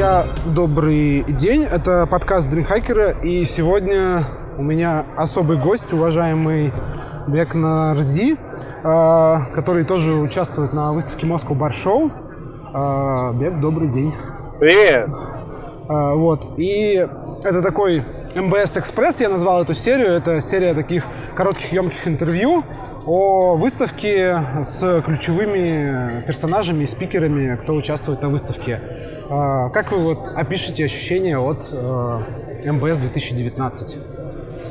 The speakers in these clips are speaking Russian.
Друзья, добрый день. Это подкаст Дринхакера. И сегодня у меня особый гость, уважаемый Бек Нарзи, э, который тоже участвует на выставке Moscow Bar Show. Э, Бек, добрый день. Привет! Э, Вот. И это такой МБС Экспресс, я назвал эту серию. Это серия таких коротких, емких интервью о выставке с ключевыми персонажами и спикерами, кто участвует на выставке. Э, Как вы вот опишете ощущения от э, МБС 2019?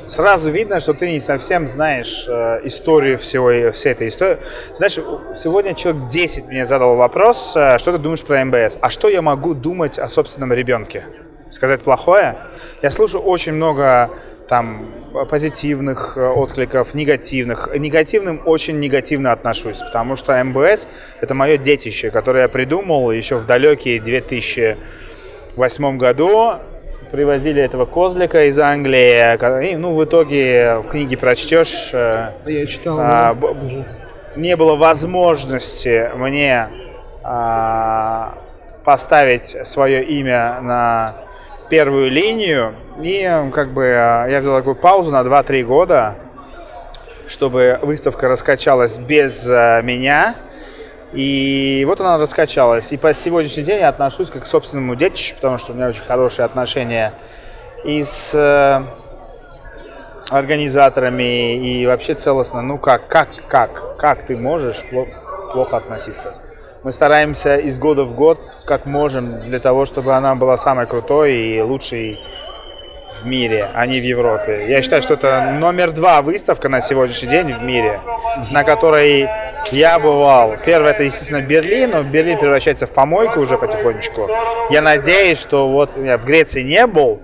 Сразу видно, что ты не совсем знаешь э, историю всего, всей этой истории. Знаешь, сегодня человек 10 мне задал вопрос, э, что ты думаешь про МБС? А что я могу думать о собственном ребенке? Сказать плохое? Я слушаю очень много там позитивных э, откликов, негативных. Негативным очень негативно отношусь, потому что МБС это мое детище, которое я придумал еще в далекие 2008 году. Привозили этого козлика из Англии. И, ну, в итоге в книге прочтешь, э, Я читал. А, да, не было возможности мне а, поставить свое имя на первую линию. И как бы а, я взял такую паузу на 2-3 года, чтобы выставка раскачалась без а, меня. И вот она раскачалась. И по сегодняшний день я отношусь как к собственному детищу, потому что у меня очень хорошие отношения и с э, организаторами и вообще целостно. Ну как, как, как, как ты можешь пло- плохо относиться? Мы стараемся из года в год, как можем, для того, чтобы она была самой крутой и лучшей в мире, а не в Европе. Я считаю, что это номер два выставка на сегодняшний день в мире, на которой я бывал. Первое это, естественно, Берлин, но Берлин превращается в помойку уже потихонечку. Я надеюсь, что вот я в Греции не был,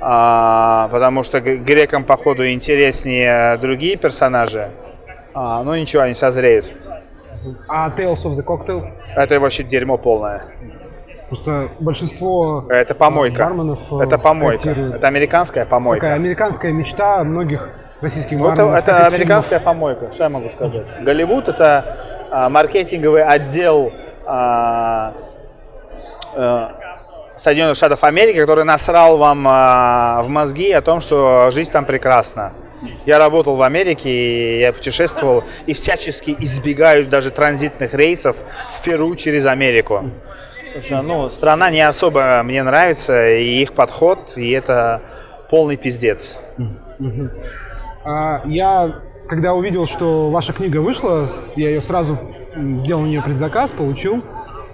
а, потому что грекам, походу, интереснее другие персонажи. А, ну ничего, они созреют. А Tales of the Cocktail? Это вообще дерьмо полное. Просто большинство Это помойка. барменов э, Это помойка. котируют. Это американская помойка. Такая американская мечта многих российских Ну, это, барменов. это из американская помойка, что я могу сказать. Голливуд это а, маркетинговый отдел а, э, Соединенных Штатов Америки, который насрал вам а, в мозги о том, что жизнь там прекрасна. Я работал в Америке, я путешествовал и всячески избегаю даже транзитных рейсов в Перу через Америку. Потому что, ну, страна не особо мне нравится, и их подход, и это полный пиздец. А, Я, когда увидел, что ваша книга вышла, я ее сразу сделал на нее предзаказ, получил,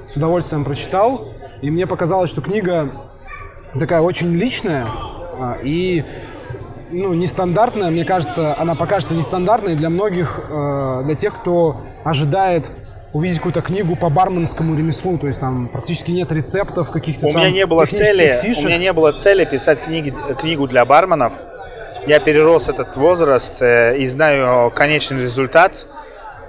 с удовольствием прочитал. И мне показалось, что книга такая очень личная а, и ну, нестандартная. Мне кажется, она покажется нестандартной для многих, э, для тех, кто ожидает увидеть какую-то книгу по барменскому ремеслу. То есть там практически нет рецептов каких-то У там меня не было цели, фишек. у меня не было цели писать книги, книгу для барменов. Я перерос этот возраст э, и знаю конечный результат.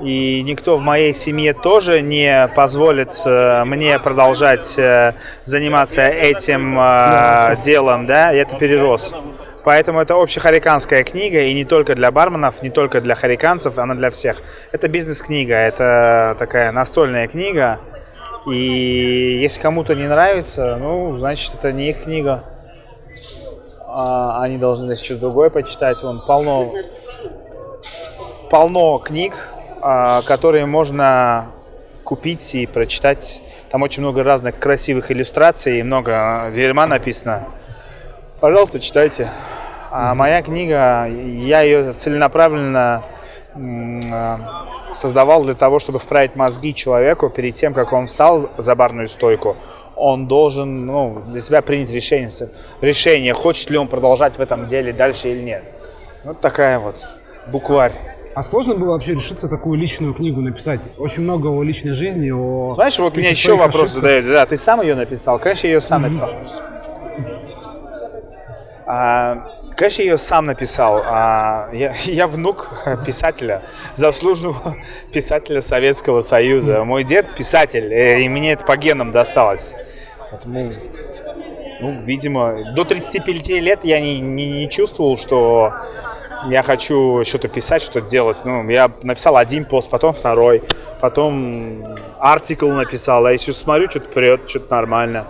И никто в моей семье тоже не позволит э, мне продолжать э, заниматься этим э, делом, да, я это перерос. Поэтому это общехариканская книга, и не только для барменов, не только для хариканцев, она для всех. Это бизнес-книга, это такая настольная книга. И если кому-то не нравится, ну, значит, это не их книга. А, они должны значит, что-то другое почитать. Вон полно, полно книг, а, которые можно купить и прочитать. Там очень много разных красивых иллюстраций, много а, дерьма написано. Пожалуйста, читайте. А моя книга, я ее целенаправленно а, создавал для того, чтобы вправить мозги человеку перед тем, как он встал за барную стойку. Он должен ну, для себя принять решение, решение, хочет ли он продолжать в этом деле дальше или нет. Вот такая вот букварь. А сложно было вообще решиться такую личную книгу написать? Очень много о личной жизни, о... Знаешь, вот каких-то еще вопрос ошибках. задают. Да, ты сам ее написал? Конечно, я ее сам написал. А, конечно, я ее сам написал. А, я, я внук писателя, заслуженного писателя Советского Союза. Мой дед писатель, э, и мне это по генам досталось. Поэтому, ну, видимо, до 35 лет я не, не, не чувствовал, что я хочу что-то писать, что-то делать. Ну, я написал один пост, потом второй, потом артикл написал, а еще смотрю, что-то прет, что-то нормально.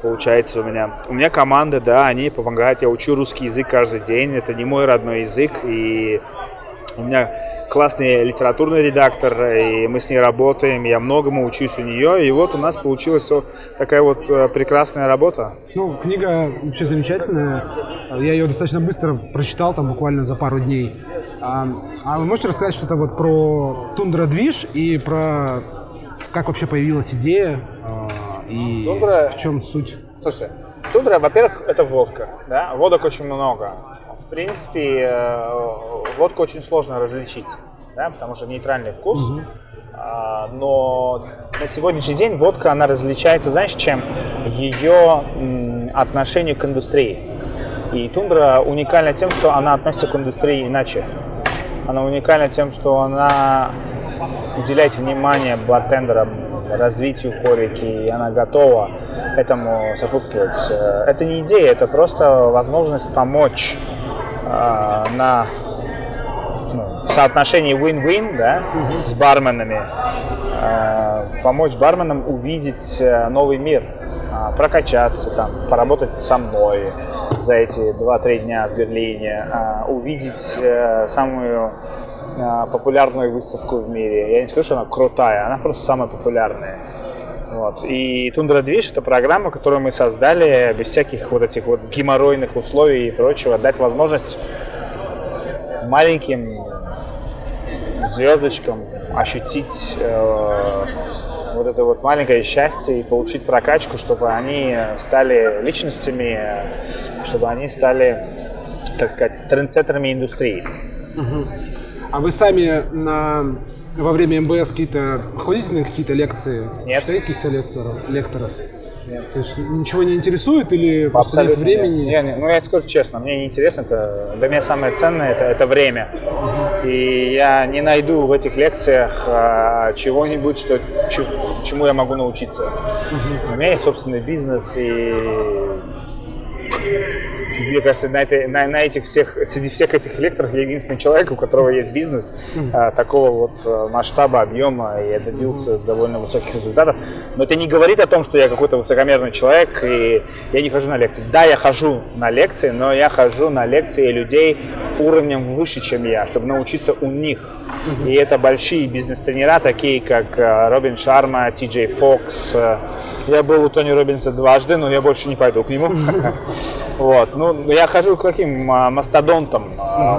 Получается у меня. У меня команда, да, они помогают. Я учу русский язык каждый день. Это не мой родной язык. И у меня классный литературный редактор, и мы с ней работаем, я многому учусь у нее, и вот у нас получилась такая вот э, прекрасная работа. Ну, книга вообще замечательная, я ее достаточно быстро прочитал, там буквально за пару дней. А, а вы можете рассказать что-то вот про Тундра Движ и про как вообще появилась идея а, и Тундра... в чем суть? Слушайте, Тундра, во-первых, это водка, да, водок очень много. В принципе, э, водку очень сложно различить, да, потому что нейтральный вкус. Угу. Но на сегодняшний день водка, она различается, знаешь, чем? Ее отношение к индустрии. И тундра уникальна тем, что она относится к индустрии иначе. Она уникальна тем, что она уделяет внимание бартендерам, развитию хорики, и она готова этому сопутствовать. Э, это не идея, это просто возможность помочь э, на ну, в соотношении win-win да, с барменами, э, помочь барменам увидеть новый мир, прокачаться, там, поработать со мной за эти 2-3 дня в Берлине, увидеть самую популярную выставку в мире. Я не скажу, что она крутая, она просто самая популярная. Вот. И Тундра Движ это программа, которую мы создали без всяких вот этих вот геморройных условий и прочего, дать возможность маленьким звездочкам ощутить э, вот это вот маленькое счастье и получить прокачку, чтобы они стали личностями, чтобы они стали, так сказать, трендсеттерами индустрии. А вы сами на во время МБС какие-то ходите на какие-то лекции? Нет. Читаете каких-то лекторов, лекторов? Нет. То есть ничего не интересует или просто нет времени? Нет. Нет, ну я скажу честно, мне не интересно, это, для меня самое ценное это, это время. И я не найду в этих лекциях а, чего-нибудь, что, чему я могу научиться. У меня есть собственный бизнес, и мне кажется, на, этой, на, на этих всех, среди всех этих лекторов я единственный человек, у которого есть бизнес а, такого вот а, масштаба, объема, и я добился довольно высоких результатов. Но это не говорит о том, что я какой-то высокомерный человек, и я не хожу на лекции. Да, я хожу на лекции, но я хожу на лекции людей уровнем выше, чем я, чтобы научиться у них. И это большие бизнес-тренера, такие как а, Робин Шарма, Ти Джей Фокс. Я был у Тони Робинса дважды, но я больше не пойду к нему. Вот. Ну, я хожу к таким а, мастодонтам,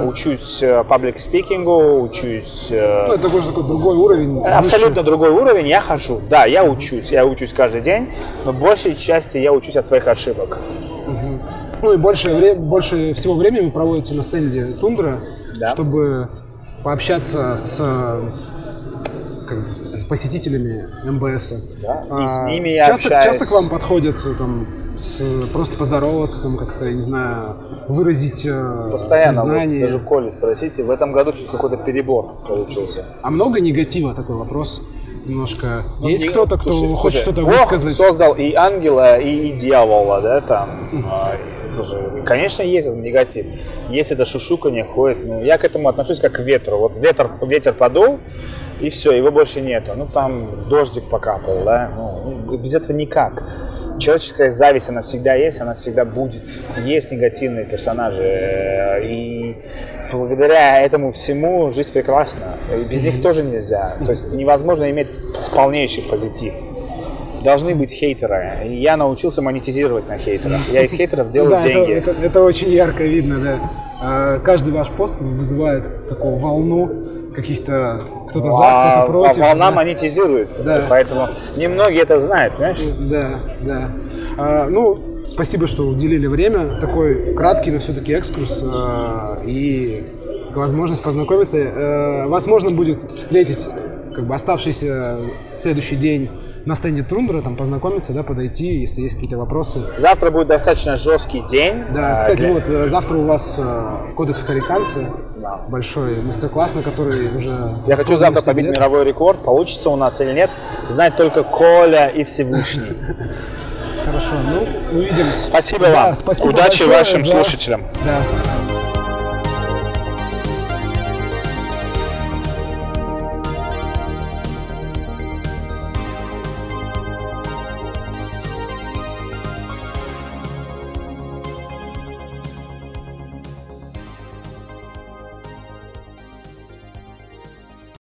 учусь паблик э, спикингу, учусь... Э, ну, это тоже такой другой уровень. Абсолютно другой уровень, я хожу. Да, я учусь, я учусь каждый день, но большей части я учусь от своих ошибок. Ну и больше, больше всего времени вы проводите на стенде Тундра, да. чтобы пообщаться с как, с посетителями МБС. Да, а, и с ними я часто, общаюсь. Часто к вам подходят там, с, просто поздороваться, там как-то, не знаю, выразить э, Постоянно, признание. Вот, даже Коли спросите, в этом году чуть какой-то перебор получился. А много негатива такой вопрос? Немножко. Ну, Есть не, кто-то, кто слушай, хочет что-то высказать? создал и ангела, и, и дьявола, да, там. Uh-huh. Слушай, конечно, есть этот негатив. Есть это шушуканье, ходит. Ну, я к этому отношусь как к ветру. Вот ветер, ветер подул, и все, его больше нету. Ну, там дождик покапал, да, ну, без этого никак. Человеческая зависть, она всегда есть, она всегда будет. Есть негативные персонажи, э, и благодаря этому всему жизнь прекрасна. И без них тоже нельзя. То есть невозможно иметь полнейший позитив должны быть хейтеры. Я научился монетизировать на хейтерах. Я из хейтеров делаю да, деньги. Это, это, это очень ярко видно, да. А, каждый ваш пост вызывает такую волну каких-то кто-то за, кто-то против. Волна да. монетизируется, да. поэтому немногие это знают, понимаешь? Да, да. А, ну, спасибо, что уделили время. Такой краткий, но все-таки экскурс а, и возможность познакомиться. А, вас можно будет встретить как бы оставшийся следующий день на стенде Трундра, там познакомиться, да, подойти, если есть какие-то вопросы. Завтра будет достаточно жесткий день. Да, а, кстати, для... вот э, завтра у вас э, кодекс Хариканцы, да. большой мастер-класс, на который уже... Я хочу завтра побить лет. мировой рекорд, получится у нас или нет, знать только Коля и Всевышний. Хорошо, ну, увидим. Спасибо вам. Спасибо Удачи вашим слушателям. Да.